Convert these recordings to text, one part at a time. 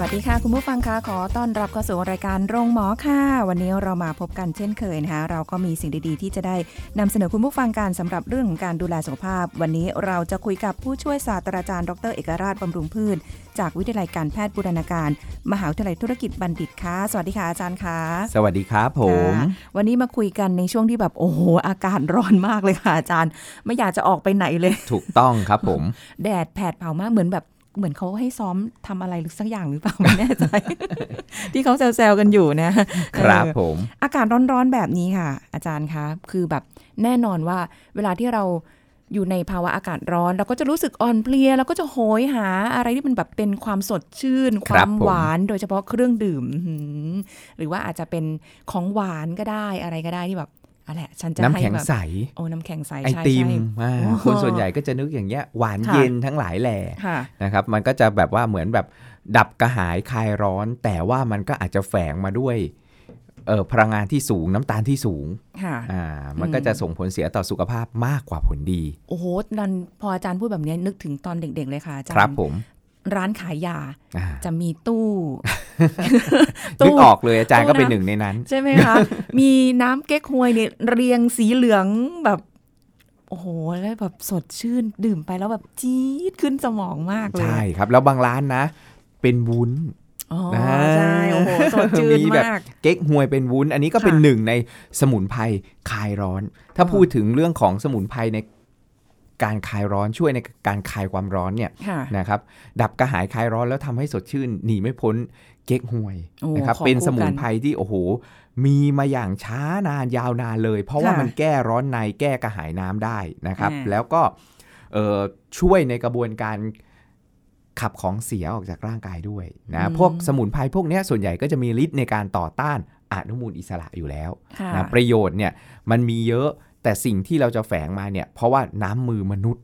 วัสดีค่ะ คุณผู้ฟังคะขอต้อนรับเข้าสู่รายการโรงหมอค่ะ วันนี้เรามาพบกันเช่นเคยนะคะเราก็มีสิ่งดีๆ ที่จะได้นำเสนอคุณผู้ฟังกันสำหรับเรื่องของการดูแลสุขภาพ วันนี้เราจะคุยกับผู้ช่วยศาสตราจารย์ดรเอกราชบำรุงพืช จากวิทยาลัยการแพทย์บูรณาการ มหาวิทยาลัยธุรกิจบัณฑิตค่ะสวัสดีค่ะอาจารย์ค่ะสวัสดีครับผมค่ะวันนี้มาคุยกันในช่วงที่แบบโอ้โหอากาศร้อนมากเลยค่ะอาจารย์ ไม่อยากจะออกไปไหนเลย ถูกต้องครับผม แดดแผดเผามากเหมือนแบบ เหมือนเขาให้ซ้อมทำอะไรหรือสักอย่างหรือเปล่าไม่แน่ใจ ที่เขาแซวๆกันอยู่นะครับเออผม อากาศร้อนๆแบบนี้ค่ะ อาจารย์คะคือแบบแน่นอนว่าเวลาที่เราอยู่ในภาวะอากาศร้อน เราก็จะรู้สึกอ่อนเพลียเราก็จะโหยหาอะไรที่มันแบบเป็นความสดชื่นคครัวาบมผมหวานโดยเฉพาะเครื่องดื่มอื้อหือหรือว่าอาจจะเป็นของหวานก็ได้อะไรก็ได้ที่แบบ อะไรฉันจะน้ำให้แข็งแบบใสโอ้น้ำแข็งใสไอใช่ติมใช่อ่าโอ้คนส่วนใหญ่ก็จะนึกอย่างเงี้ยหวานค่ะเย็นทั้งหลายแหล่ค่ะนะครับ มันก็จะแบบว่าเหมือนแบบดับกระหายคลายร้อน แต่ว่ามันก็อาจจะแฝงมาด้วยเออพลังงานที่สูงน้ำตาลที่สูงค่ะอ่ามันก็จะส่งผลเสียต่อสุขภาพมากกว่าผลดี โอ้โหนันพออาจารย์พูดแบบนี้นึกถึงตอนเด็กๆเลยค่ะอาจารครับย์ผมร้านขายยาอ่าจะมีตู้ นึกออกเลยอาจารย์ก็เป็นตู้นะหนึ่งในนั้น ใช่ไหมคะ มีน้ำเก๊กฮวยเนี่ยเรียงสีเหลืองแบบ โอ้โหแล้วแบบสดชื่นดื่มไปแล้วแบบจี๊ดขึ้นสมองมากเลย ใช่ครับ แล้วบางร้านนะ เป็นวุ้นอ๋อนะใช่โอ้โหสดชื่นมีแบบมากเก๊กฮวยเป็นวุ้น อันนี้ก็เป็นค่ะหนึ่งในสมุนไพรคลายร้อน ถ้าอ๋อพูดถึงเรื่องของสมุนไพรในการคลายร้อนช่วยในการคลายความร้อนเนี่ยค่ะนะครับดับกระหายคลายร้อนแล้วทำให้สดชื่นหนีไม่พ้น เก๊กฮวยโอ้นะครับของเป็นคู่สมุนกันไพรที่โอ้โหมีมาอย่างช้านานยาวนานเลย เพราะว่าค่ะมันแก้ร้อนในแก้กระหายน้ำได้นะครับอ่าแล้วก็เอ่อช่วยในกระบวนการขับของเสียออกจากร่างกายด้วยนะพวกสมุนไพรพวกเนี้ยส่วนใหญ่ก็จะมีฤทธิ์ในการต่อต้านอนุมูลอิสระอยู่แล้วค่ะนะประโยชน์เนี่ยมันมีเยอะแต่สิ่งที่เราจะแฝงมาเนี่ย เพราะว่าน้ำมือมนุษย์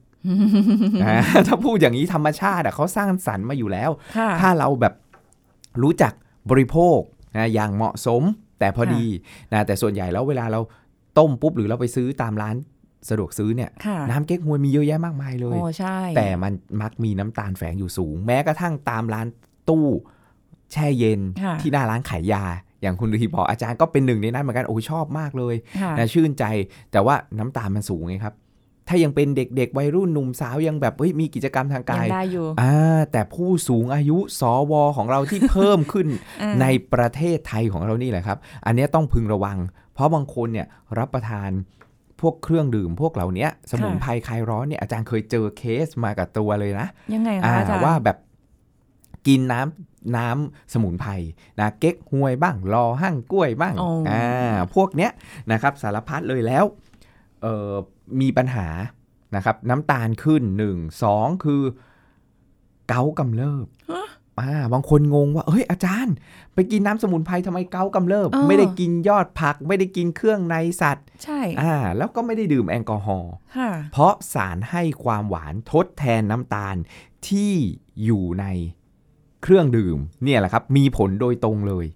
นะถ้าพูดอย่างนี้ธรรมชาติอะเขาสร้างสรรค์มาอยู่แล้วค่ะถ้าเราแบบ รู้จักบริโภคนะอย่างเหมาะสมแต่พอดีนะแต่ส่วนใหญ่แล้วเวลาเราต้มปุ๊บหรือเราไปซื้อตามร้านสะดวกซื้อเนี่ยค่ะน้ำเก๊กฮวยมีเยอะแยะมากมายเลยโอ้ใช่แต่มันมักมีน้ำตาลแฝงอยู่สูง แม้กระทั่งตามร้านตู้แช่เย็นค่ะที่หน้าร้านขายยา อย่างคุณฤทีบอกอาจารย์ก็เป็นหนึ่งในนั้นเหมือนกันโอ้ชอบมากเลยค่ะนะชื่นใจแต่ว่าน้ำตาลมันสูงไงครับ ถ้ายังเป็นเด็กๆ วัยรุ่นหนุ่มสาวยังแบบเฮ้ยมีกิจกรรมทางยักางยได้อยู่อ่าแต่ผู้สูงอายุสวของเราที่เพิ่มขึ้นอ่าในประเทศไทยของเรานี่แหละครับ อันเนี้ยต้องพึงระวัง เพราะบางคนเนี่ยรับประทานพวกเครื่องดื่มพวกเหล่าเนี้ยสมุนไพรคลายร้อนเนี่ยอาจารย์เคยเจอเคสมากับตัวเลยนะ ยังไงอ่าคะอาจารย์ว่าแบบกินน้ำน้ำสมุนไพรนะเก๊กฮวยบ้างรอหั่งกล้วยบ้างอ๋ออ่อ่าพวกเนี้ยนะครับสารพัดเลยแล้วเอ่อ มีปัญหานะครับน้ำตาลขึ้นหนึ่งสองคือเกากำเริบอ่าบางคนงงว่าเอ้ยอาจารย์ ไปกินน้ำสมุนไพรทำไมเกากำเริบเออไม่ได้กินยอดผัก ไม่ได้กินเครื่องในสัตว์ ใช่อ่าแล้วก็ไม่ได้ดื่มแอลกอฮอล์ค่ะเพราะสารให้ความหวานทดแทนน้ำตาลที่อยู่ในเครื่องดื่มเนี่ยแหละครับ มีผลโดยตรงเลย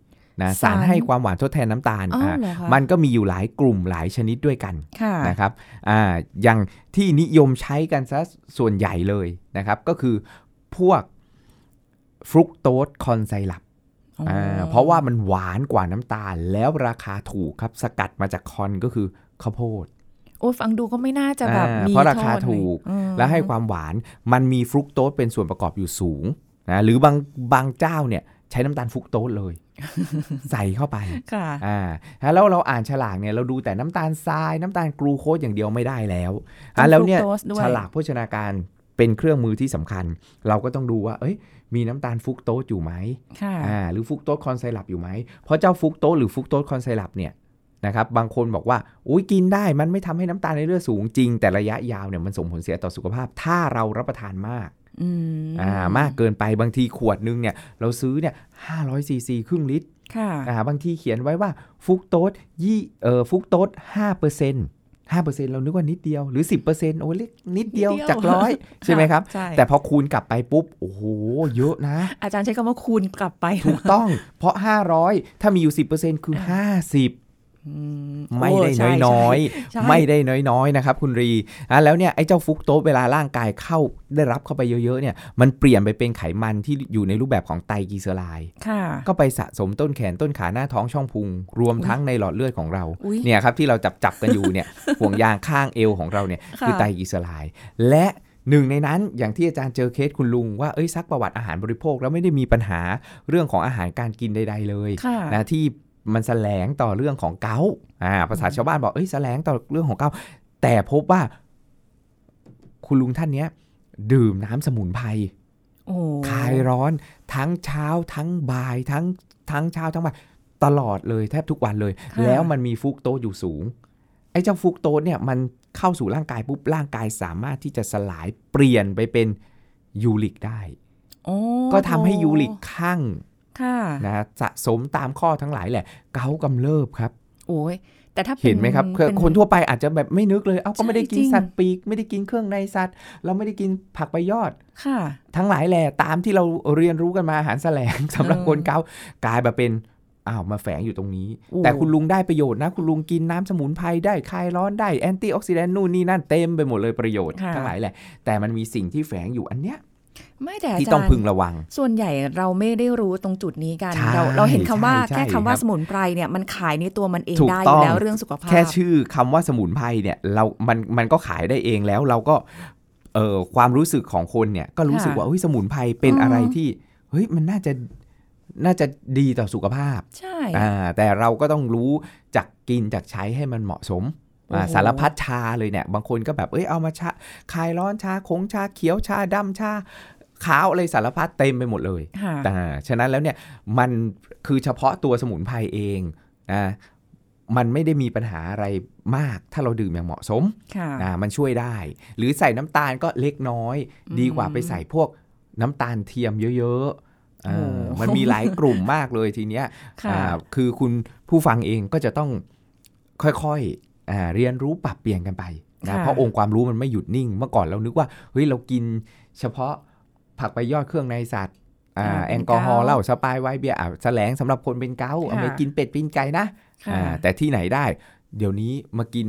นะสารสารให้ความหวานทดแทนน้ำตาลอ๋ออะเหรอคะมันก็มีอยู่หลายกลุ่มหลายชนิดด้วยกันค่ะนะครับอ่าอย่างที่นิยมใช้กันซะส่วนใหญ่เลยนะครับก็คือพวกฟรุกโตสคอนไซรัปอ๋อออ่าเพราะว่ามันหวานกว่าน้ำตาลแล้วราคาถูกครับสกัดมาจากคอนก็คือข้าวโพดโอ้ยฟังดูก็ไม่น่าจะแบบอ่ามีเพราะราคาโทษถูกอืมและให้ความหวานมันมีฟรุกโตสเป็นส่วนประกอบอยู่สูงนะหรือบางบางเจ้าเนี่ยใช้น้ำตาลฟรุกโตสเลย ใส่เข้าไปค่ะอ่าแล้วเราอ่านฉลากเนี่ยเราดูแต่น้ำตาลทรายน้ำตาลกลูโคสอย่างเดียวไม่ได้แล้วอะแล้วเนี่ยฟรุกโตสด้วยฉลากโภชนาการเป็นเครื่องมือที่สำคัญ เราก็ต้องดูว่า เอ้ย มีน้ำตาลฟรุกโตสอยู่ไหมค่ะอ่าหรือฟรุกโตสคอนไซรัปอยู่ไหมเพราะเจ้าฟรุกโตสหรือฟรุกโตสคอนไซรัปเนี่ยนะครับบางคนบอกว่าอุ้ยกินได้มันไม่ทำให้น้ำตาลในเลือดสูงจริง แต่ระยะยาวเนี่ยมันส่งผลเสียต่อสุขภาพ ถ้าเรารับประทานมาก อืมอ่ามากเกินไปบางทีขวดนึงเนี่ยเราซื้อเนี่ย500ซีซีครึ่งลิตรค่ะอ่าบางทีเขียนไว้ว่าฟุกโตสยี่เอ่อฟุกโตสห้าเปอร์เซ็นต์ห้าเปอร์เซ็นต์เรานึกว่านิดเดียวหรือสิบเปอร์เซ็นต์โอ้เล็กนิดเดียวนิดเดียวจากร้อยใช่ไหมครับใช่แต่พอคูณกลับไปปุ๊บ โอ้โห เยอะนะ อาจารย์ใช้คำว่าคูณกลับไป ถูกต้องเพราะ500ถ้ามีอยู่10%คือ50อืม ไม่ได้โใช่น้อยใช่ๆไม่ได้น้อยๆนะครับคุณรีอะแล้วเนี่ยไอ้เจ้าฟรุกโตสเวลาร่างกายเข้าได้รับเข้าไปเยอะๆเนี่ยมันเปลี่ยนไปเป็นไขมันที่อยู่ในรูปแบบของไตรกลีเซอไรด์ค่ะก็ไปสะสมต้นแขนต้นขาหน้าท้องช่องพุง รวมทั้งในหลอดเลือดของเราอุ๊ยเนี่ยครับที่เราจับจับๆกันอยู่เนี่ยห่วงยางข้างเอวของเราเนี่ยค่ะคือไตรกลีเซอไรด์และหนึ่งในนั้นอย่างที่อาจารย์เจอเคสคุณลุงว่าเอ้ยซักประวัติอาหารบริโภคแล้วไม่ได้มีปัญหาเรื่องของอาหารการกินใด ๆ เลยค่ะนะที่ มันแสลงต่อเรื่องของเกาต์อ่าภาษาชาวบ้านบอกเอ้ยแสลงต่อเรื่องของเกาต์แต่พบว่า คุณลุงท่านเนี้ย ดื่มน้ำสมุนไพรโอ้คลายร้อนทั้งเช้าทั้งบ่ายทั้งทั้งเช้าทั้งบ่ายตลอดเลยแทบทุกวันเลยค่ะแล้วมันมีฟรุกโตสอยู่สูง ไอ้เจ้าฟรุกโตสเนี่ยมันเข้าสู่ร่างกายปุ๊บร่างกายสามารถที่จะสลายเปลี่ยนไปเป็นยูริกได้โอ้ก็ทำให้ยูริกข้าง ค่ะนะสะสมตามข้อทั้งหลายแหละ เกาต์กำเริบครับ โอ้ยแต่ถ้าป็เห็นไหมครับคือเป็นคนทั่วไปอาจจะแบบไม่นึกเลย เอ้าก็ไม่ได้กินใช่จริงสัตว์ปีก ไม่ได้กินเครื่องในสัตว์ เราไม่ได้กินผักใบยอดค่ะ ทั้งหลายแหละตามที่เราเรียนรู้กันมาอาหารแสลงสำหรับเออคนเกาต์กลายมาเป็นอ้าวมาแฝงอยู่ตรงนี้โอ้แต่คุณลุงได้ประโยชน์นะ คุณลุงกินน้ำสมุนไพรได้คลายร้อนได้ antioxidant นู่นนี่นั่นเต็มไปหมดเลยประโยชน์ค่ะทั้งหลายแหละแต่มันมีสิ่งที่แฝงอยู่อันเนี้ย ไม่แต่อาที่จารย์ต้องพึงระวัง ส่วนใหญ่เราไม่ได้รู้ตรงจุดนี้กันใช่เราเราเห็นคำว่าใช่แค่คำว่าครับสมุนไพรเนี่ยมันขายในตัวมันเองถูกได้อต้ยู่องแล้วเรื่องสุขภาพ แค่ชื่อคำว่าสมุนไพรเนี่ยเรา มันมันก็ขายได้เองแล้วเราก็เอ่อความรู้สึกของคนเนี่ยก็รู้สึกค่ะว่าเฮ้ยสมุนไพรเป็นอืมอะไรที่เฮ้ยมันน่าจะน่าจะดีต่อสุขภาพ ใช่อ่าแต่เราก็ต้องรู้จักกินจักใช้ให้มันเหมาะสมอ่าโอ้โหสารพัดชาเลยเนี่ย บางคนก็แบบ เอ้ยเอามาชาคลายร้อนชาคงชาเขียวชาดำชา ขาวอะไรสารพัดเต็มไปหมดเลยค่ะอ่าฉะนั้นแล้วเนี่ยมันคือเฉพาะตัวสมุนไพรเองนะมันไม่ได้มีปัญหาอะไรมาก ถ้าเราดื่มอย่างเหมาะสมค่ะอ่ามันช่วยได้ หรือใส่น้ำตาลก็เล็กน้อยอืมดีกว่าไปใส่พวกน้ำตาลเทียมเยอะๆอ่าโอ้มันมีหลายกลุ่มมากเลยทีเนี้ยค่ะอ่าคือคุณผู้ฟังเองก็จะต้องค่อยๆอ่าเรียนรู้ปรับเปลี่ยนกันไปนะค่ะเพราะองค์ความรู้มันไม่หยุดนิ่ง เมื่อก่อนเรานึกว่าเฮ้ยเรากินเฉพาะ ผักใบยอดเครื่องในสัตว์อ่าอ่าแอลกอฮอล์เป็นเกาต์เหล้าสปายไวน์เบียร์อ่าแสลงสำหรับคนเป็นเกาต์เอาค่ะไปกินเป็ดกินไก่นะค่ะอ่าแต่ที่ไหนได้ เดี๋ยวนี้มากิน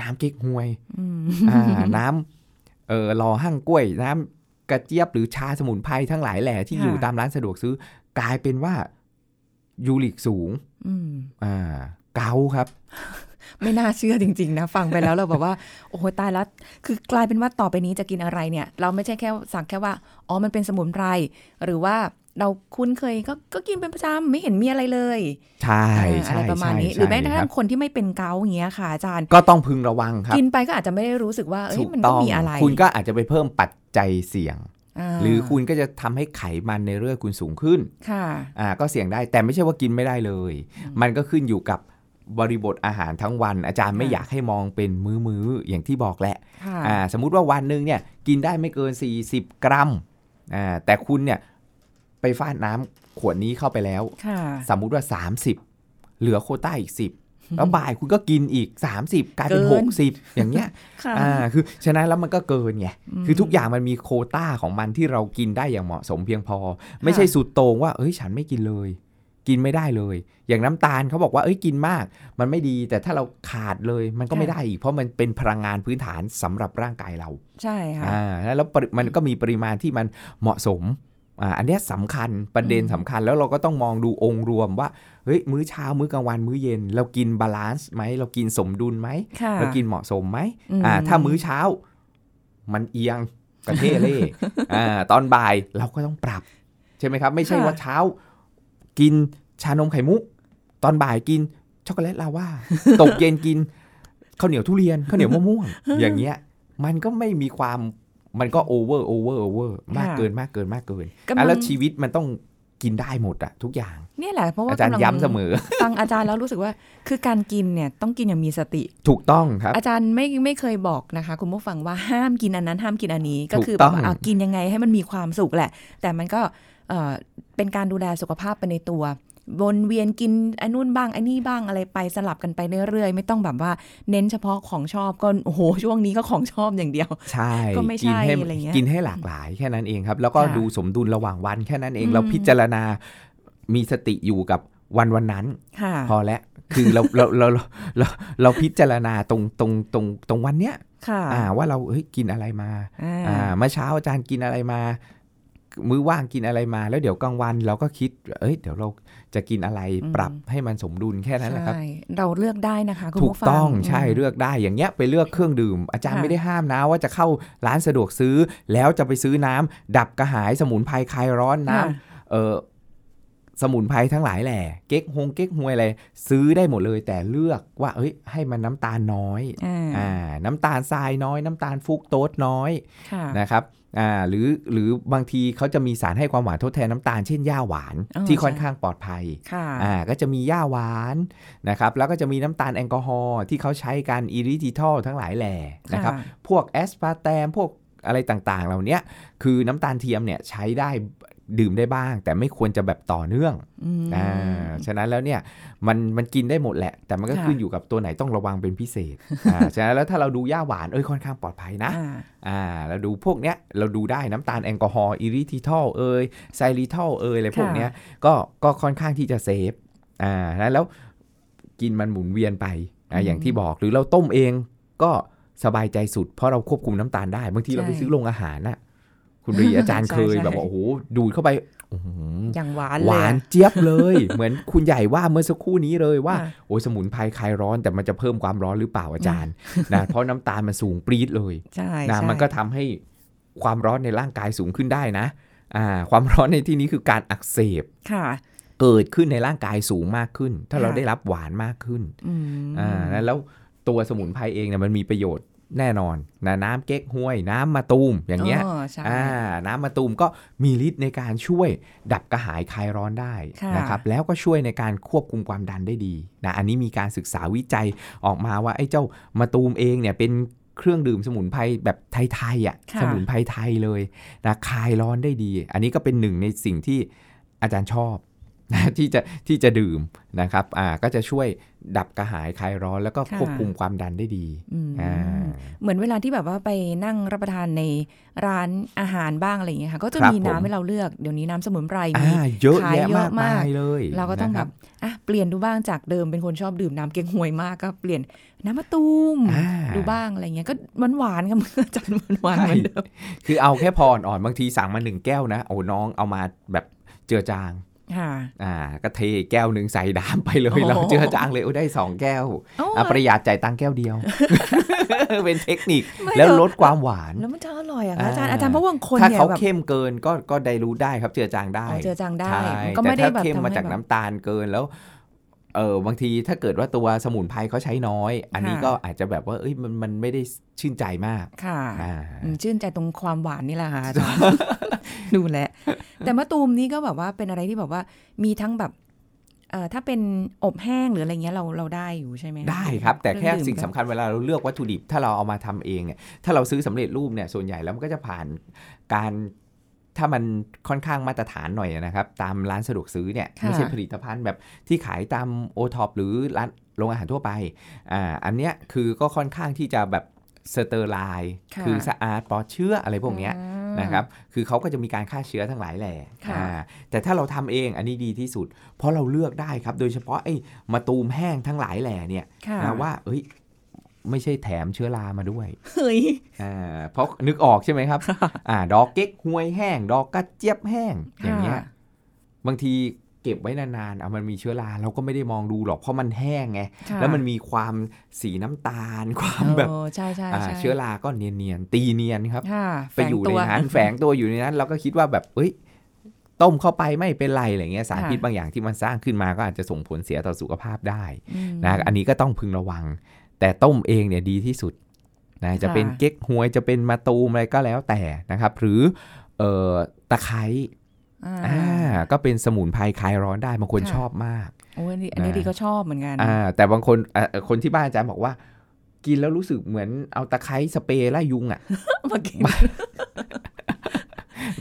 น้ำเก๊กฮวยอืมอ่าน้ำเออรอหั่งกล้วย น้ำกระเจี๊ยบหรือชาสมุนไพรทั้งหลายแหล่ที่ค่ะอยู่ตามร้านสะดวกซื้อกลายเป็นว่ายูริกสูงอืมอ่าเกาต์ครับ ไม่น่าเชื่อจริง ๆ นะ ฟังไปแล้วเราแบบว่า โอ้โหตายแล้ว คือกลายเป็นว่าต่อไปนี้จะกินอะไรเนี่ย เราไม่ใช่แค่สั่งแค่ว่า อ๋อ มันเป็นสมุนไพร หรือว่าเราคุ้นเคยก็ก็กินเป็นประจำไม่เห็นมีอะไรเลย ใช่อ่าอะใช่ไรประมาณนี้ใช่หรือแม้กระคทั่บงคนที่ไม่เป็นเกาต์อย่างเงี้ยค่ะอาจารย์ ก็ต้องพึงระวังครับ กินไปก็อาจจะไม่ได้รู้สึกว่าเอ้ยถูกมันต้ก็องมีอะไร คุณก็อาจจะไปเพิ่มปัจจัยเสี่ยงาหรือคุณก็จะทำให้ไขมันในเลือดคุณสูงขึ้น ค่ะ อ่า ก็เสี่ยงได้ แต่ไม่ใช่ว่ากินไม่ได้เลย มันก็ขึ้นอยู่กับ บริบทอาหารทั้งวัน อาจารย์ไม่ค่ะอยากให้มองเป็นมื้อๆอย่างที่บอกแหละค่ะอ่าสมมุติว่าวันหนึ่งเนี่ยกินได้ไม่เกิน 40 กรัมอ่าแต่คุณเนี่ยไปฟาดน้ำขวดนี้เข้าไปแล้วค่ะสมมุติว่า 30 เหลือโควต้าอีก 10 แล้วบ่ายคุณก็กินอีก 30 กลายเป็นเกิน60 อย่างเงี้ยค่ะอ่าคือฉะนั้นแล้วมันก็เกินไงมคือทุกอย่างมันมีโควต้าของมันที่เรากินได้อย่างเหมาะสมเพียงพอ ไม่ใช่สุดโต่งว่า เอ้ยฉันไม่กินเลย กินไม่ได้เลย อย่างน้ำตาลเขาบอกว่าเอ้ยกินมาก มันไม่ดีแต่ถ้าเราขาดเลยมันก็ไม่ได้อีก เพราะมันเป็นพลังงานพื้นฐานสำหรับร่างกายเรา ใช่ค่ะอ่าแล้วปริมันก็มีปริมาณที่มันเหมาะสมอ่าอันเนี้ยสำคัญประเด็นอืมสำคัญแล้วเราก็ต้องมองดูองค์รวมว่าเฮ้ยมื้อเช้ามื้อกลางวันมื้อเย็น เรากิน balance ไหมเรากินสมดุลไหมค่ะเรากินเหมาะสมไหมอืมอ่าถ้ามื้อเช้า มันเอียงกะเท่เร่อ่าตอนบ่ายเราก็ต้องปรับ ใช่ไหมครับ ไม่ใช่ค่ะว่าเช้า กินชานมไข่มุก ตอนบ่ายกินช็อกโกแลตลาว่าตกเย็นกินข้าวเหนียวทุเรียนข้าวเหนียวมะม่วง อย่างเงี้ย มันก็ไม่มีความมันก็โอเวอร์โอเวอร์โอเวอร์มากเกินมากเกินมากเกินกำลัอะงแล้วชีวิตมันต้องกินได้หมดอะทุกอย่างเนี่ยแหละเพราะว่าอาจารย์กำลังย้ำเสมอฟังอาจารย์แล้วรู้สึกว่า คือการกินเนี่ยต้องกินอย่างมีสติ ถูกต้องครับ อาจารย์ไม่ไม่เคยบอกนะคะ คุณผู้ฟังว่าห้ามกินอันนั้นห้ามกินอันนี้ก็คือถูกต้องแบบว่าอะกินยังไงให้มันมีความสุขแหละ แต่มันก็ เอ่อเป็นการดูแลสุขภาพไปในตัววนเวียนกินอันนู่นบ้างอันนี้บ้างอะไรไปสลับกันไปเรื่อยๆ ไม่ต้องแบบว่าเน้นเฉพาะของชอบก็โอ้โหช่วงนี้ก็ของชอบอย่างเดียว ใช่ก็ไม่ใช่กินให้อะไรเงี้ยกินให้หลากหลายแค่นั้นเองครับ แล้วก็ค่ะดูสมดุลระหว่างวันแค่นั้นเองอืมเราพิจารณามีสติอยู่กับวันวันนั้นค่ะพอแล้วคือเราเราเราเราเราเราพิจารณาตรงตรงตรงตรงวันเนี้ยค่ะอ่าว่าเราเฮ้ยกินอะไรมาอ่าอ่าเมื่อเช้าอาจารย์กินอะไรมา มื้อว่างกินอะไรมา แล้วเดี๋ยวกลางวันเราก็คิด เอ้ย เดี๋ยวเราจะกินอะไรอืมปรับให้มันสมดุลแค่นั้นแหละครับใช่เราเลือกได้นะคะคุณถูกผู้ฟังต้องใช่มเลือกได้ อย่างเงี้ยไปเลือกเครื่องดื่ม อาจารย์ค่ะไม่ได้ห้ามนะว่าจะเข้าร้านสะดวกซื้อ แล้วจะไปซื้อน้ำดับกระหายสมุนไพรคลายร้อนน้ำค่ะเออสมุนไพรทั้งหลายแหละ เก๊กฮงเก๊กฮวยอะไร ซื้อได้หมดเลยแต่เลือกว่า เอ้ย ให้มันน้ำตาลน้อยอ่าอ่าน้ำตาลทรายน้อย น้ำตาลฟรุกโตสน้อยค่ะนะครับ อ่าหรือหรือบางทีเขาจะมีสารให้ความหวานทดแทนน้ำตาลเช่นหญ้าหวานอ๋อที่ใช่ค่อนข้างปลอดภัยค่ะอ่าก็จะมีหญ้าหวานนะครับแล้วก็จะมีน้ำตาลแอลกอฮอล์ที่เขาใช้การ erythritol ทั้งหลายแหล่นะครับค่ะพวกแอสปาร์แตมพวกอะไรต่างๆ เหล่าเนี้ยคือน้ำตาลเทียมเนี่ยใช้ได้ ดื่มได้บ้าง แต่ไม่ควรจะแบบต่อเนื่องอืมอ่าฉะนั้นแล้วเนี่ยมันมันกินได้หมดแหละ แต่มันก็ค่ะขึ้นอยู่กับตัวไหนต้องระวังเป็นพิเศษอ่าฉะนั้นแล้วถ้าเราดูหญ้าหวานเอ้ยค่อนข้างปลอดภัยนะอ่าอ่าเราดูพวกเนี้ยเราดูได้น้ำตาลแอลกอฮอล์ erythritol เอย xylitol เอยอะไรพวกเนี้ยก็ก็ค่อนข้างที่จะ safe อ่าแล้วแล้วกินมันหมุนเวียนไปอ่าอืมอย่างที่บอกหรือเราต้มเองก็สบายใจสุดเพราะเราควบคุมน้ำตาลได้บางทีเราใช่ไปซื้อโรงอาหารน่ะ คุณรีอาจารย์ใช่เคยใช่แบบว่าโอ้โหดูดเข้าไปอื้อหืออย่างหวานหเลวายนอะเจี๊ยบเลย เหมือนคุณใหญ่ว่าเมื่อสักครู่นี้เลยว่าอะโอ้ยสมุนไพรคลายร้อนแต่มันจะเพิ่มความร้อนหรือเปล่าอาจารย์นะเพราะน้ำตาลมันสูงปรี๊ดเลยใช่นะใช่มันก็ทำให้ความร้อนในร่างกายสูงขึ้นได้นะอ่าความร้อนในที่นี้คือการอักเสบค่ะเกิดขึ้นในร่างกายสูงมากขึ้น ถ้าเราค่ะได้รับหวานมากขึ้นอืมอ่าแล้วตัวสมุนไพรเองเนี่ยมันมีประโยชน์ แน่นอนนะน้ำเก๊กฮวย น้ำมะตูมอย่างเงี้ยใช่อ่าน้ำมะตูมก็มีฤทธิ์ในการช่วยดับกระหายคลายร้อนได้ค่ะนะครับแล้วก็ช่วยในการควบคุมความดันได้ดีนะอันนี้มีการศึกษาวิจัยออกมาว่าไอ้เจ้ามะตูมเองเนี่ยเป็นเครื่องดื่มสมุนไพรแบบไทยๆอะค่ะสมุนไพรไทยเลยนะคลายร้อนได้ดี อันนี้ก็เป็นหนึ่งในสิ่งที่อาจารย์ชอบ นะที่จะที่จะดื่มนะครับอ่าก็จะช่วยดับกระหายคลายร้อนแล้วก็ค่ะควบคุมความดันได้ดีอืมอ่าเหมือนเวลาที่แบบว่าไปนั่งรับประทานในร้านอาหารบ้างอะไรอย่างเงี้ยค่ะก็จะครับมีผมน้ำให้เราเลือกเดี๋ยวนี้น้ำสมุนไพรมีอ่าเยอะขายแยะเยอะมากมามากยเลย เราก็ต้องนะคแบรับอะเปลี่ยนดูบ้างจากเดิมเป็นคนชอบดื่มน้ำเก๊กฮวยมากก็เปลี่ยนน้ำมะตูมอ่าดูบ้างอะไรเงี้ยก็หวานหวานๆค่ะมันจัดหวานหวานๆเหมือนเดิมคือเอาแค่พออ่อนๆบางทีสั่งมาหนึ่งแก้วนะโอ้น้องเอามาแบบเจือจางค่ะ อ่าก็เทแก้วหนึ่งใส่ดามไปเลยโอ้โหเราเจือจางเลยโอ้ได้สองแก้วโอ้อะประหยัดจ่ายตังค์แก้วเดียว เป็นเทคนิคไม่แล้วเดี๋ยวลดความหวาน แล้วมันจะอร่อยอะคะอ่าอาจารย์อาจารย์เพราะว่าบางคนถ้าเนี่ยเขาแบบเข้มเกินก็ก็ได้รู้ได้ครับเจือจางได้อ๋อเจือจางได้ใช่ก็ไม่ได้แต่แบบถ้าเข้มทำมาให้จากแบบน้ำตาลเกินแล้ว เออบางทีถ้าเกิดว่าตัวสมุนไพรเขาใช้น้อย อันนี้ค่ะก็อาจจะแบบว่าเอ้ยมันมันไม่ได้ชื่นใจมาก ค่ะอ่าอืมชื่นใจตรงความหวานนี่แหละค่ะอาจารย์ดูแลวแต่มะตูมนี่ก็แบบว่าเป็นอะไรที่แบบว่ามีทั้งแบบเอ่อถ้าเป็นอบแห้งหรืออะไรเงี้ยเราเราได้อยู่ใช่ไหมะได้ครับ แต่แค่เรื่องดื่มสิ่งสำคัญเวลาเราเลือกวัตถุดิบ ถ้าเราเอามาทำเองเนี่ยถ้าเราซื้อสำเร็จรูปเนี่ยส่วนใหญ่แล้วมันก็จะผ่านการ ถ้ามันค่อนข้างมาตรฐานหน่อยนะครับ ตามร้านสะดวกซื้อเนี่ยค่ะไม่ใช่ผลิตภัณฑ์แบบที่ขายตามโอท็อปหรือร้านโรงอาหารทั่วไปอ่าอันเนี้ยคือก็ค่อนข้างที่จะแบบ sterile ค่ะคือสะอาดปลอดเชื้ออะไรพวกเนี้ยอืมนะครับ คือเขาก็จะมีการฆ่าเชื้อทั้งหลายแหล่ค่ะอ่าแต่ถ้าเราทำเองอันนี้ดีที่สุด เพราะเราเลือกได้ครับ โดยเฉพาะไอ้มะตูมแห้งทั้งหลายแหล่เนี่ยค่ะนะว่า เอ้ย ไม่ใช่แถมเชื้อรามาด้วยเฮ้ยอ่าเพราะนึกออกใช่ไหมครับ อ่า ดอกเก๊กฮวยแห้ง ดอกกระเจี๊ยบแห้งอย่างเงี้ยค่ะบางทีเก็บไว้นานๆเอามันมีเชื้อราเราก็ไม่ได้มองดูหรอกเพราะมันแห้งไงค่ะแล้วมันมีความสีน้ำตาล ความแบบเออใช่ใช่อ่าใช่เชื้อราก็เนียนๆตีเนียนครับค่ะไปอยู่แฝงในตัวนั้นแฝงตัวอยู่ในนั้น เราก็คิดว่าแบบเอ้ยต้มเข้าไปไม่เป็นไรอะไรเงี้ยสารค่ะพิษบางอย่างที่มันสร้างขึ้นมาก็อาจจะส่งผลเสียต่อสุขภาพได้อืมนะอันนี้ก็ต้องพึงระวัง แต่ต้มเองเนี่ยดีที่สุดนะจะเป็นค่ะเก๊กฮวยจะเป็นมะตูมอะไรก็แล้วแต่นะครับ หรือเอ่อตะไคร้อ่าอ่าก็เป็นสมุนไพรคลายร้อนได้บางคนค่ะชอบมากโอ้ยอันนี้อันนี้นะดีก็ชอบเหมือนกันอ่าแต่บางคนอ่าคนที่บ้านอาจารย์บอกว่า กินแล้วรู้สึกเหมือนเอาตะไคร้สเปรย์ไล่ยุงอะมากิน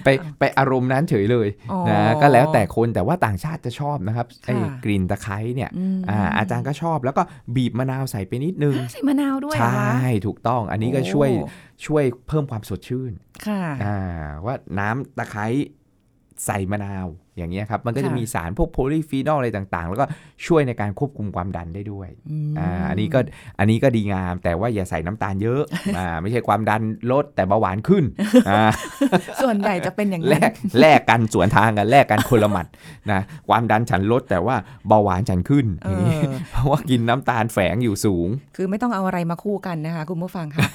ไปไปอารมณ์นั้นเฉยเลยอ๋อนะก็แล้วแต่คนแต่ว่าต่างชาติจะชอบนะครับไอ้ค่ะกลิ่นตะไคร้เนี่ยมอ่าอาจารย์ก็ชอบแล้วก็บีบมะนาวใส่ไปนิดนึงอ่าใส่มะนาวด้วยใชเหรอคะ่ถูกต้อง อันนี้ก็ช่วยโอ้ช่วยเพิ่มความสดชื่นค่ะอ่าว่าน้ำตะไคร้ใส่มะนาว อย่างเงี้ยครับ มันก็จะค่ะมีสารพวกโพลีฟีนอลอะไรต่างๆ แล้วก็ช่วยในการควบคุมความดันได้ด้วยมอ่าอันนี้ก็อันนี้ก็ดีงาม แต่ว่าอย่าใส่น้ำตาลเยอะอ่าไม่ใช่ความดันลดแต่เบาหวานขึ้นอ่าส่วนใหญ่จะเป็นอย่างแลนั้นกแลกกันสวนทางกันแลกกันคนละหมัดนะความดันฉันลดแต่ว่าเบาหวานฉันขึ้นเออย่างนี้อเพราะว่ากินน้ำตาลแฝงอยู่สูง คือไม่ต้องเอาอะไรมาคู่กันนะคะคุณผู้ฟังค่ะ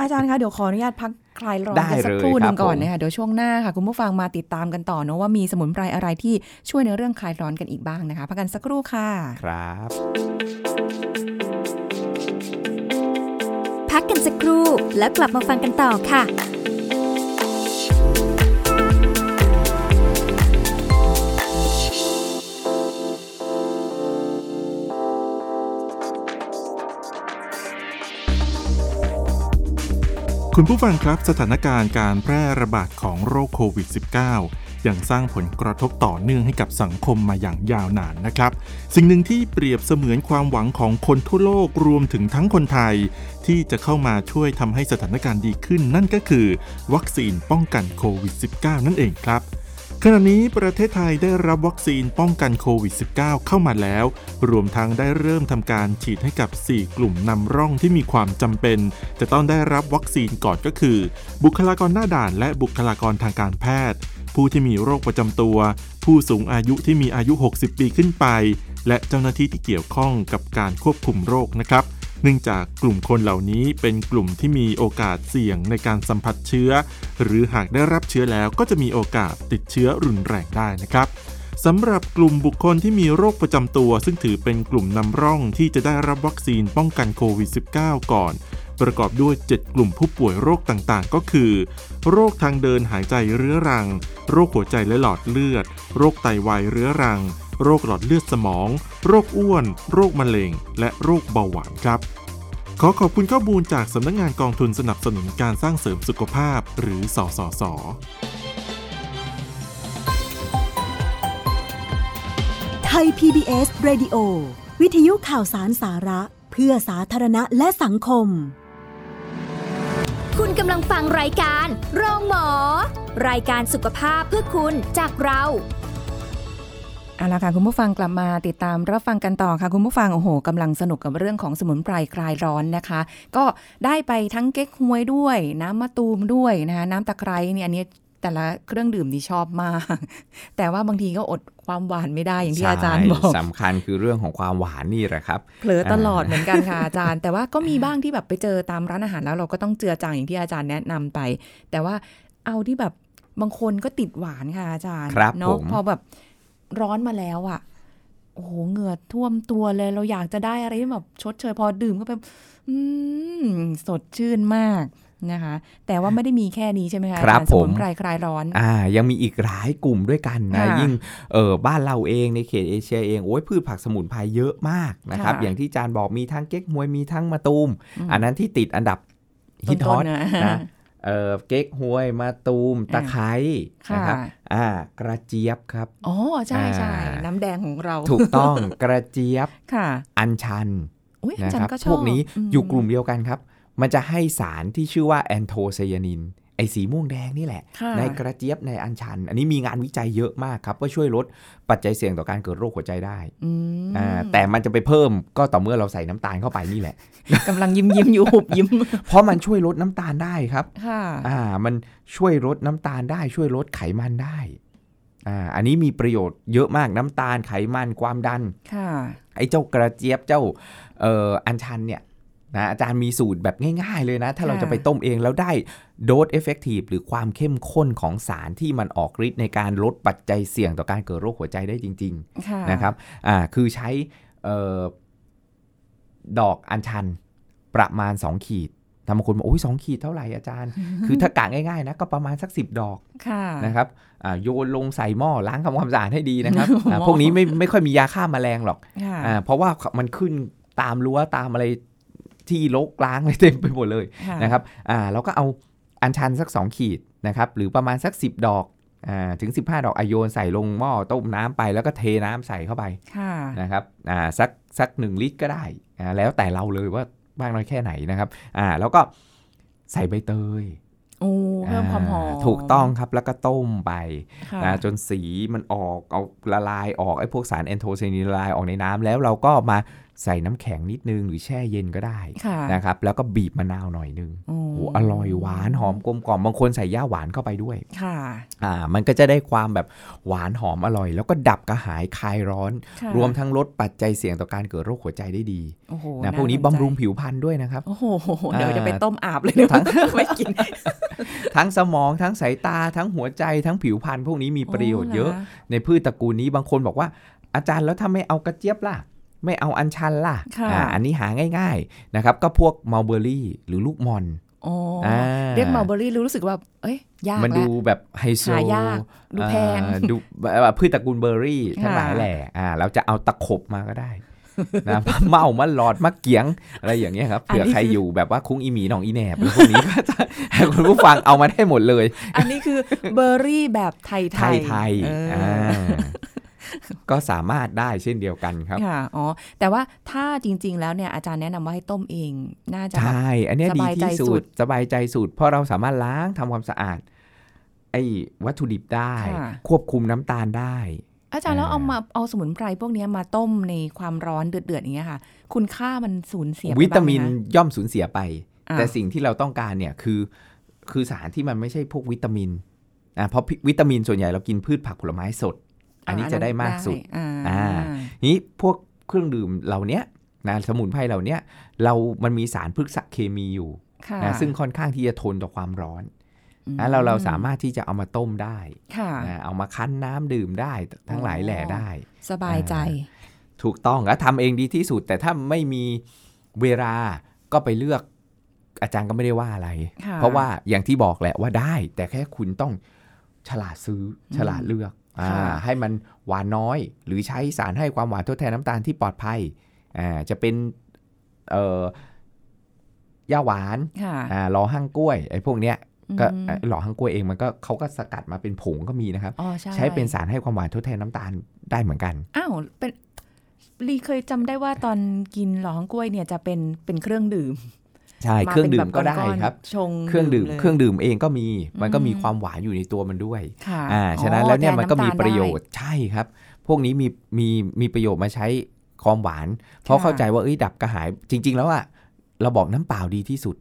อาจารย์คะเดี๋ยวขออนุญาตพักคลายร้อนได้กันสักเลยครู่หนึ่งครับก่อนผมนะคะเดี๋ยวช่วงหน้าค่ะคุณผู้ฟังมาติดตามกันต่อเนอะว่ามีสมุนไพรอะไรที่ช่วยในเรื่องคลายร้อนกันอีกบ้างนะคะพักกันสักครู่ค่ะ ครับ พักกันสักครู่แล้วกลับมาฟังกันต่อค่ะ คุณผู้ฟังครับสถานการณ์การแพร่ระบาดของโรคโควิด -19 ยังสร้างผลกระทบต่อเนื่องให้กับสังคมมาอย่างยาวนานนะครับ สิ่งหนึ่งที่เปรียบเสมือนความหวังของคนทั่วโลกรวมถึงทั้งคนไทย ที่จะเข้ามาช่วยทำให้สถานการณ์ดีขึ้นนั่นก็คือ วัคซีนป้องกันโควิด -19 นั่นเองครับ ขณะนี้ประเทศไทยได้รับวัคซีนป้องกันโควิด -19 เข้ามาแล้ว รวมทั้งได้เริ่มทำการฉีดให้กับ 4 กลุ่มนำร่องที่มีความจำเป็น จะต้องได้รับวัคซีนก่อนก็คือ บุคลากรหน้าด่านและบุคลากรทางการแพทย์ ผู้ที่มีโรคประจำตัว ผู้สูงอายุที่มีอายุ 60 ปีขึ้นไป และเจ้าหน้าที่ที่เกี่ยวข้องกับการควบคุมโรคนะครับ เนื่องจากกลุ่มคนเหล่านี้เป็นกลุ่มที่มีโอกาสเสี่ยงในการสัมผัสเชื้อ หรือหากได้รับเชื้อแล้วก็จะมีโอกาสติดเชื้อรุนแรงได้นะครับสำหรับกลุ่มบุคคลที่มีโรคประจำตัว ซึ่งถือเป็นกลุ่มนำร่องที่จะได้รับวัคซีนป้องกันโควิด -19 ก่อน ประกอบด้วย 7 กลุ่มผู้ป่วยโรคต่างๆ ก็คือ โรคทางเดินหายใจเรื้อรัง โรคหัวใจและหลอดเลือด โรคไตวายเรื้อรัง โรคหลอดเลือดสมอง โรคอ้วน โรคมะเร็ง และโรคเบาหวานครับ ขอขอบคุณข้อมูลจากสำนักงานกองทุนสนับสนุนการสร้างเสริมสุขภาพ หรือสสสไทย PBS Radio วิทยุข่าวสารสาระ เพื่อสาธารณะและสังคม คุณกำลังฟังรายการโรงหมอ รายการสุขภาพเพื่อคุณจากเรา เอาละค่ะคุณผู้ฟังกลับมาติดตามรับฟังกันต่อค่ะ คุณผู้ฟังโอ้โหกำลังสนุกกับเรื่องของสมุนไพรคลายร้อนนะคะ ก็ได้ไปทั้งเก๊กฮวยด้วย น้ำมะตูมด้วยนะคะน้ำตะไคร้เนี่ยอันนี้แต่ละเครื่องดื่มนี่ชอบมาก แต่ว่าบางทีก็อดความหวานไม่ได้อย่างที่อาจารย์บอกใช่สำคัญคือเรื่องของความหวานนี่แหละครับเผลอตลอดเหมือนกันค่ะอาจารย์ แต่ว่าก็มีบ้างที่แบบไปเจอตามร้านอาหารแล้วเราก็ต้องเจือจางอย่างที่อาจารย์แนะนำไป แต่ว่าเอาที่แบบบางคนก็ติดหวานค่ะอาจารย์ครับเนาะผมพอแบบ ร้อนมาแล้วอะโอ้โหเหงื่อท่วมตัวเลย เราอยากจะได้อะไรที่แบบชดเชยพอดื่มก็ไปอืมสดชื่นมากนะคะ แต่ว่าไม่ได้มีแค่นี้ใช่ไหมคะครับอาจาย์สมุนผมไพรคลายร้อน อ่า ยังมีอีกหลายกลุ่มด้วยกันนะค่ะยิ่ง เออบ้านเราเองในเขตเอเชียเอง โอ้ยพืชผักสมุนไพรเยอะมากนะครับค่ะอย่างที่จานบอกมีทั้งเก๊กฮวยมีทั้งมะตูมอืมอันนั้นที่ติดอันดับฮิตฮอตต้นๆนะนะ เออเก๊กฮวยมะตูมตะไคร้ค่ะนะครับอ่ากระเจี๊ยบครับอ๋อใช่ใช่อ่าน้ำแดงของเรา ถูกต้องกระเจี๊ยบค่ะ อัญชันอุ้ยอานะจารครับย์ก็ชอบพวกนี้มอยู่กลุ่มเดียวกันครับ มันจะให้สารที่ชื่อว่าแอนโทไซยานิน ไอสีม่วงแดงนี่แหละค่ะในกระเจี๊ยบในอัญชัน อันนี้มีงานวิจัยเยอะมากครับ ว่าช่วยลดปัจจัยเสี่ยงต่อการเกิดโรคหัวใจได้อืมอ่าแต่มันจะไปเพิ่มก็ต่อเมื่อเราใส่น้ำตาลเข้าไปนี่แหละกำลังยิ้มยิ้มๆอยู่หุบยิ้ม เพราะมันช่วยลดน้ำตาลได้ครับค่ะอ่า มันช่วยลดน้ำตาลได้ ช่วยลดไขมันได้อ่าอันนี้มีประโยชน์เยอะมากน้ำตาลไขมันความดันค่ะไอ้เจ้ากระเจี๊ยบเจ้าเอ่ออัญชันเนี่ย นะอาจารย์มีสูตรแบบง่าย ๆ เลยนะ ถ้าเราค่ะจะไปต้มเองแล้วได้ dose effective หรือความเข้มข้นของสารที่มันออกฤทธิ์ในการลดปัจจัยเสี่ยงต่อการเกิดโรคหัวใจได้จริงค่ะๆนะครับอ่าคือใช้เอ่อดอกอัญชันประมาณ 2 ขีดทำบางคนบอกโอ้ยสองขีดเท่าไหร่อาจารย์ คือถ้ากะง่ายๆนะก็ประมาณสักสิบดอกค่ะนะครับอ่าโยนลงใส่หม้อล้างทำความสะอาดให้ดีนะครับหม้ออ่าพวกนี้ไม่ไม่ค่อยมียาฆ่าแมลงหรอกค่ะอ่าเพราะว่ามันขึ้นตามรั้วตามอะไร ที่รกล้างอะไรเต็มไปหมดเลยค่ะนะครับอ่าเราก็เอาอัญชันสัก 2 ขีดนะครับหรือประมาณสัก 10 ดอกอ่าถึง 15 ดอกอะโยนใส่ลงหม้อต้มน้ำไปแล้วก็เทน้ำใส่เข้าไปค่ะนะครับอ่าสักสักหนึ่งลิตรก็ได้อ่าแล้วแต่เราเลยว่ามากน้อยแค่ไหนนะครับอ่าแล้วก็ใส่ใบเตยโอ้เพิ่มความหอมาถูกต้องครับแล้วก็ต้มไปค่ะนะจนสีมันออกเอาละลายออกไอ้พวกสารแอนโทไซยานินละลายออกในน้ำแล้วเราก็มา ใส่น้ำแข็งนิดนึง หรือแช่เย็นก็ได้ค่ะนะครับ แล้วก็บีบมะนาวหน่อยนึงโอ้โอ้อร่อยหวานหอมกลมกล่อมบางคนใส่ย่าหวานเข้าไปด้วยค่ะอ่ามันก็จะได้ความแบบหวานหอมอร่อย แล้วก็ดับกระหายคลายร้อนค่ะรวมทั้งลดปัจจัยเสี่ยงต่อการเกิดโรคหัวใจได้ดีโอ้โหนะาพวกนี้สใจบำรุงผิวพรรณด้วยนะครับโอ้โหเดี๋ยวอ่าจะไปต้มอาบเลยเดี๋ยวทั้งไม่กิน ทั้งสมองทั้งสายตาทั้งหัวใจทั้งผิวพรรณพวกนี้มีประโยชน์เยอะโหรในพืชตระกูลนี้บางคนบอกว่าอาจารย์แล้วถ้าไม่เอากระเจี๊ยบล่ะ ไม่เอาอัญชันล่ะค่ะอ่าอันนี้หาง่ายๆนะครับก็พวกมัลเบอรี่หรือลูกมอนอ๋อออ่าเรียกมัลเบอรี่รู้สึกว่าเอ้ยยากมันแล้วดูแบบไฮโซหายากดูแพงอ่าดูแบบพืชตระกูลเบอร์รี่ทั้งหลายค่ะแหละอ่าเราจะเอาตะขบมาก็ได้นะเมามาหลอดมะเกียง อะไรอย่างเงี้ยครับเผื่อใครอยู่แบบว่าคุ้งอีหมีหนองอีแหนบหรือพวกนี้ก็จะให้คุณผู้ฟังเอามาได้หมดเลย อันนี้คือเบอร์รี่แบบไทยไทยไทยเออออ่า ก็สามารถได้เช่นเดียวกันครับค่ะอ๋อแต่ว่าถ้าจริง ๆ แล้วเนี่ยอาจารย์แนะนำว่าให้ต้มเองน่าจะใชแบบ่อันเนี้ยสดีบายใจที่สุสุดดสบายใจสุดเพราะเราสามารถล้างทำความสะอาดไอ้วัตถุดิบได้ค่ะควบคุมน้ำตาลได้ อาจารย์แล้วอ่าเอามาเอาสมุนไพรพวกเนี้ยมาต้มในความร้อนเดือดๆอย่างเงี้ยค่ะ คุณค่ามันสูญเสียไปวิตามินบ้งไหคะย่อมสูญเสียไปอ่าแต่สิ่งที่เราต้องการเนี่ยคือ คือสารที่มันไม่ใช่พวกวิตามินอ่าเพราะวิตามินส่วนใหญ่เรากินพืชผักผลไม้สด อันนี้จะได้มากสุดอ่าอ่านี้พวกเครื่องดื่มเหล่าเนี้ยนะสมุนไพรเหล่าเนี้ยเรามันมีสารพฤกษเคมีอยู่ค่ะนะซึ่งค่อนข้างที่จะทนต่อความร้อนอืมนะเราเราสามารถที่จะเอามาต้มได้ค่ะนะเอามาคั้นน้ำดื่มได้ทั้งหลายแหล่ได้ สบายใจ ถูกต้องแล้วทำเองดีที่สุด แต่ถ้าไม่มีเวลาก็ไปเลือกอาจารย์ก็ไม่ได้ว่าอะไรค่ะเพราะว่าอย่างที่บอกแหละว่าได้ แต่แค่คุณต้องฉลาดซื้อฉลาดเลือกอ่าค่ะ ให้มันหวานน้อย หรือใช้สารให้ความหวานทดแทนน้ำตาลที่ปลอดภัยอ่าจะเป็นเอ่อย่าหวานค่ะอ่ารอหั่งกล้วยไอ้พวกเนี้ยก็อืมไอ้หล่อหั่งกล้วยเองมันก็เขาก็สกัดมาเป็นผงก็มีนะครับอ๋อใช่ใช้เป็นสารให้ความหวานทดแทนน้ำตาลได้เหมือนกัน อ้าวเป็นลีเคยจำได้ว่าตอนกินหลองกล้วยเนี่ยจะเป็นเป็นเครื่องดื่ม ใช่มาเครื่องป็นดื่แบมบก็ได้ก้อนๆครับชงเครื่องดื่มลยเครื่องดื่มเองก็มีมันก็มีอืมความหวานอยู่ในตัวมันด้วยค่ะอ่าฉะนั้นอ๋อแล้วเนี่ยแทมันก็มีำตาลประโยได้ชน์ใช่ครับ พวกนี้มีมีมีประโยชน์มาใช้ความหวาน เพราะค่ะเข้าใจว่าเอ้ยดับกระหาย จริง ๆ แล้วอะเราบอกน้ำเปล่าดีที่สุด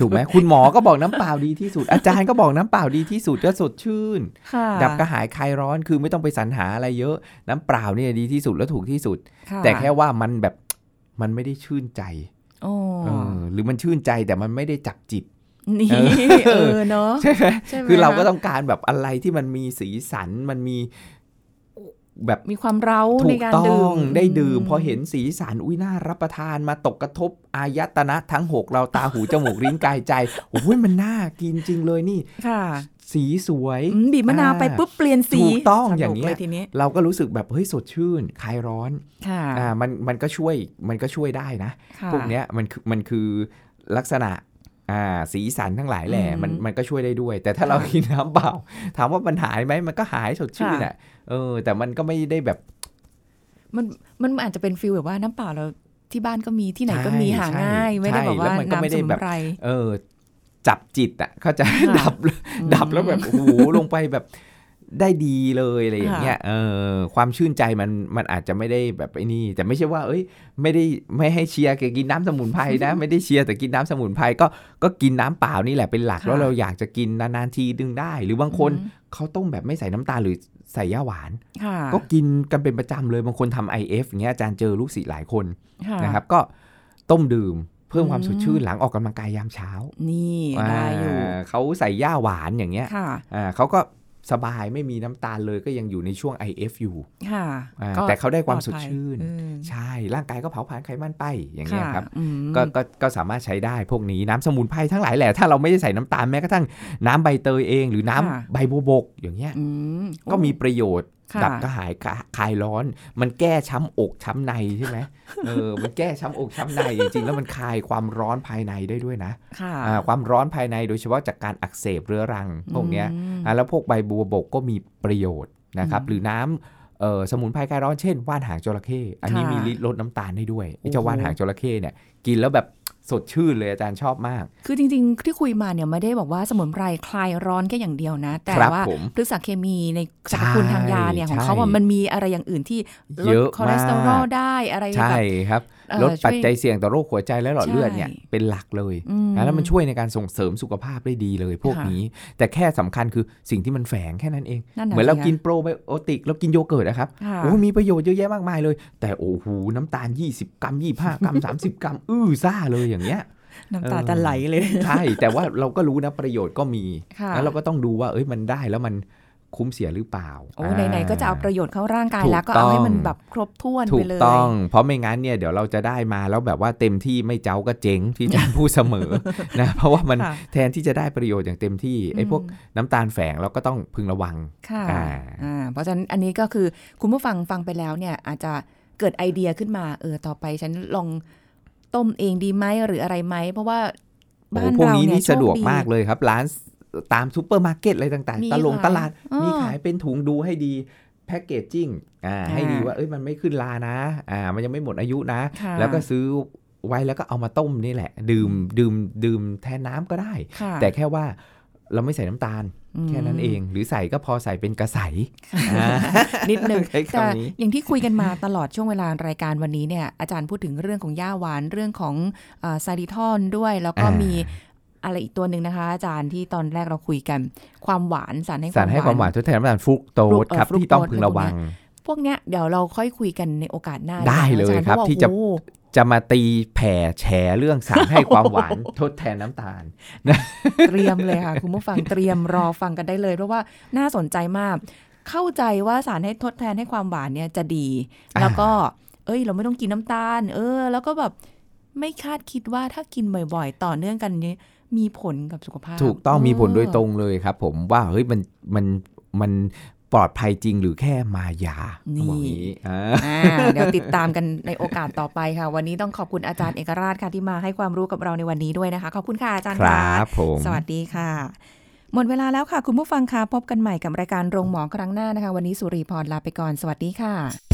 ถูกไหมคุณหมอก็บอกน้ำเปล่าดีที่สุด อาจารย์ก็บอกน้ำเปล่าดีที่สุดก็สดชื่นค่ะดับกระหายคลายร้อนคือไม่ต้องไปสรรหาอะไรเยอะ น้ำเปล่าเนี่ยดีที่สุดและถูกที่สุดะแต่แค่ว่ามันแบบมันไม่ได้ชื่นใจโอ้เออ หรือมันชื่นใจแต่มันไม่ได้จับจิตนี่เออเออเนาะใช่ไหมใช่ไหมคือเราก็ะต้องการแบบอะไรที่มันมีสีสันมันมีแบบมีความเร้าถูในกการต้อดื่งมได้ดื่ม พอเห็นสีสันอุ้ยน่ารับประทานมาตกกระทบอายตนะทั้งหกเราตาหูจมูกลิ้นกายใจโอ้ยมันน่ากินจริงเลยนี่ค่ะ สีสวยอืมบีบมะนาวไปปุ๊บเปลี่ยนสีถูกต้องสนุกอย่างเงี้ยลทีนี้เราก็รู้สึกแบบเฮ้ยสดชื่นคลายร้อนค่ะอ่ามันมันก็ช่วยมันก็ช่วยได้นะค่ะพวกเนี้ยมันคือมันคือลักษณะอ่าสีสันทั้งหลายแหละอืมมันมันก็ช่วยได้ด้วย แต่ถ้าเราค่ะกินน้ำเปล่า ถามว่ามันหายไหมมันก็หายสดชื่นค่ะอะเออ แต่มันก็ไม่ได้แบบ มันมันอาจจะเป็นฟิลแบบว่าน้ำเปล่าเราที่บ้านก็มีที่ไหนก็มีใช่หาใช่ง่าย ไม่ได้ใช่บอกแล้วว่ามันก็ไม่น้ำได้สมุแบนบไพรเออ จับจิตอะเขาใจะค่ะดับอืมดับแล้วแบบโอ้โหลงไปแบบได้ดีเลยอะไรอย่างเงี้ยเออความชื่นใจมันมันอาจจะไม่ได้แบบไอ้นี่ แต่ไม่ใช่ว่า เอ้ย ไม่ได้ไม่ให้เชียร์แกกินน้ำสมุนไพรนะ ไม่ได้เชียร์แต่กินน้ำสมุนไพรก็ก็กินน้ำเปล่านี่แหละเป็นหลักค่ะแล้วเราอยากจะกินนานๆทีดึงได้ หรือบางคนอืมเขาต้มแบบไม่ใส่น้ำตาลหรือใส่ย่าหวานค่ะก็กินกันเป็นประจำเลยบางคนทำ IF อย่างเงี้ยอาจารย์เจอลูกศิษย์หลายคนค่ะนะครับก็ต้มดื่มเพิ่มความอืมสดชื่นหลังออกกำลังกายยามเช้า นี่ได้อยู่าเขาใส่ย่าหวานอย่างเงี้ยค่ะอ่าเขาก็สบายไม่มีน้ำตาลเลยก็ยังอยู่ในช่วง IF อยู่ค่ะอ่าก็แต่เขาได้ความปลสอดภัยชื่นอืมใช่ ร่างกายก็เผาผลาญไขมันไปอย่างเงี้ยครับอืมก็ก็ก็สามารถใช้ได้พวกนี้น้ำสมุนไพรทั้งหลายแหละ ถ้าเราไม่ได้ใส่น้ำตาลแม้กระทั่งน้ำใบเตยเอง หรือน้ำค่ะใบบัวบกอย่างเงี้ยอืมก็มีประโยชน์ค่ะดับกระหายกะคลายร้อน มันแก้ช้ำอกช้ำในใช่ไหมเออมันแก้ช้ำอกช้ำในจริงๆแล้วมันคลายความร้อนภายในได้ด้วยนะค่ะอ่าความร้อนภายในโดยเฉพาะจากการอักเสบเรื้อรังพวกเนี้ยอืมอ่าแล้วพวกใบบัวบกก็มีประโยชน์นะครับอืมหรือน้ำเอ่อสมุนไพรคลายร้อนเช่นว่านหางจระเข้อันนี้ค่ะมีฤทธิ์ลดน้ำตาลได้ด้วยไอ้โอ้โหเจ้าว่านหางจระเข้เนี่ยกินแล้วแบบ สดชื่นเลยอาจารย์ชอบมาก คือจริงๆ ที่คุยมาเนี่ยไม่ได้บอกว่าสมุนไพรคลายร้อนแค่อย่างเดียวนะ แต่ครับว่าผมพฤกษเคมีในสรรพคุณทางยาเนี่ยของเขาอะใช่มันมีอะไรอย่างอื่นที่ลเยดอะคอเลสเตอรอลมากได้อะไรแบใช่บครับเอ่อ ลดปัจช่วยจัยเสี่ยงต่อโรคหัวใจและหลอดเลือดเนี่ยใช่เป็นหลักเลยอืมนะแล้วมันช่วยในการส่งเสริมสุขภาพได้ดีเลยพวกค่ะนี้ แต่แค่สำคัญคือสิ่งที่มันแฝงแค่นั้นเองนั่นน่ะเหมือนเราสิคะกินโปรไบโอติกเรากินโยเกิร์ตนะครับค่ะโอ้มีประโยชน์เยอะแยะมากมายเลย แต่โอ้โหน้ำตาล 20 กรัม 25 กรัม 30 กรัม อื้อซ่าเลยอย่างเงี้ยน้ำตาเออจะไหลเลย ใช่ แต่ว่าเราก็รู้นะประโยชน์ก็มีค่ะแล้วเราก็ต้องดูว่าเอ้ยมันได้แล้วมัน คุ้มเสียหรือเปล่าโอ้ไหนๆก็จะเอาประโยชน์เข้าร่างกายถูกแล้วก็เอาให้มันต้องแบบครบถ้วนถูไปกเลยต้อง เพราะไม่งั้นเนี่ยเดี๋ยวเราจะได้มาแล้วแบบว่าเต็มที่ไม่เจ้าก็เจ๊งที่อาจารย์พูดเสมอนะเพราะว่ามันค่ะแทนที่จะได้ประโยชน์อย่างเต็มที่ไอ้พวกอืมน้ำตาลแฝงเราก็ต้องพึงระวังค่ะอ่าอ่าเพราะฉะนั้นอันนี้ก็คือคุณผู้ฟังฟังไปแล้วเนี่ยอาจจะเกิดไอเดียขึ้นมาเออต่อไปฉันลองต้มเองดีไหมหรืออะไรไหมเพราะว่าโอ้บ้านพวกเรานี้เนี่ยนี่สะดวกโชคมากเลยครับร้าน ตามซูเปอร์มาร์เก็ตอะไรต่างมีๆตลงขายตลาดอ้อมีขายเป็นถุงดูให้ดี packaging อ่าอ่าให้ดีว่าเอ้ยมันไม่ขึ้นรานะอ่ามันยังไม่หมดอายุนะค่ะแล้วก็ซื้อไว้แล้วก็เอามาต้มนี่แหละ ดื่มดื่มดื่มแทนน้ำก็ได้ค่ะแต่แค่ว่าเราไม่ใส่น้ำตาลอืมแค่นั้นเอง หรือใส่ก็พอใส่เป็นกระสายนิดนึงใช้แต่คำนี้อย่างที่คุยกันมาตลอดช่วงเวลารายการวันนี้เนี่ยอาจารย์พูดถึงเรื่องของหญ้าหวานเรื่องของซาดิทอนด้วย แล้วก็อ่ามีมี อะไรอีกตัวหนึ่งนะคะ อาจารย์ที่ตอนแรกเราคุยกัน ความหวานสารให้สารให้ความหวานทดแทนน้ำตาลฟรุกโตฟรุสกเอ่อครับฟรุกที่ต้องโตสพึงระวัง พวกเนี้ยเดี๋ยวเราค่อยคุยกันในโอกาสหน้าได้เลยอาจาครับพาว่าที่จะโอ้โหจะมาตีแผ่แฉเรื่องสารให้ความหวานทดแทนน้ำตาล เตรียมเลยค่ะ คุณผู้ฟังเตรียมรอฟังกันได้เลย เพราะว่าน่าสนใจมาก เข้าใจว่าสารให้ทดแทนให้ความหวานเนี่ยจะดีอ่าแล้วก็ เอ้ย เราไม่ต้องกินน้ำตาล เออ แล้วก็แบบไม่คาดคิดว่าถ้ากินบ่อยๆ ต่อเนื่องกันนี้ มีผลกับสุขภาพ ถูกต้องมีผลโดยตรงเอเลยครับ ผมว่าเฮ้ยมันมันมันปลอดภัยจริงหรือแค่มายานี่ต้องบอกอย่างนี้อ่าออ่าเดี๋ยวติดตามกันในโอกาสต่อไปค่ะ วันนี้ต้องขอบคุณอาจารย์เอกราชค่ะที่มาให้ความรู้กับเราในวันนี้ด้วยนะคะ ขอบคุณค่ะอาจารย์ครค่ะับผมสวัสดีค่ะ หมดเวลาแล้วค่ะ คุณผู้ฟังคะพบกันใหม่กับรายการโรงหมอครั้งหน้านะคะ วันนี้สุรีพรลาไปก่อนสวัสดีค่ะ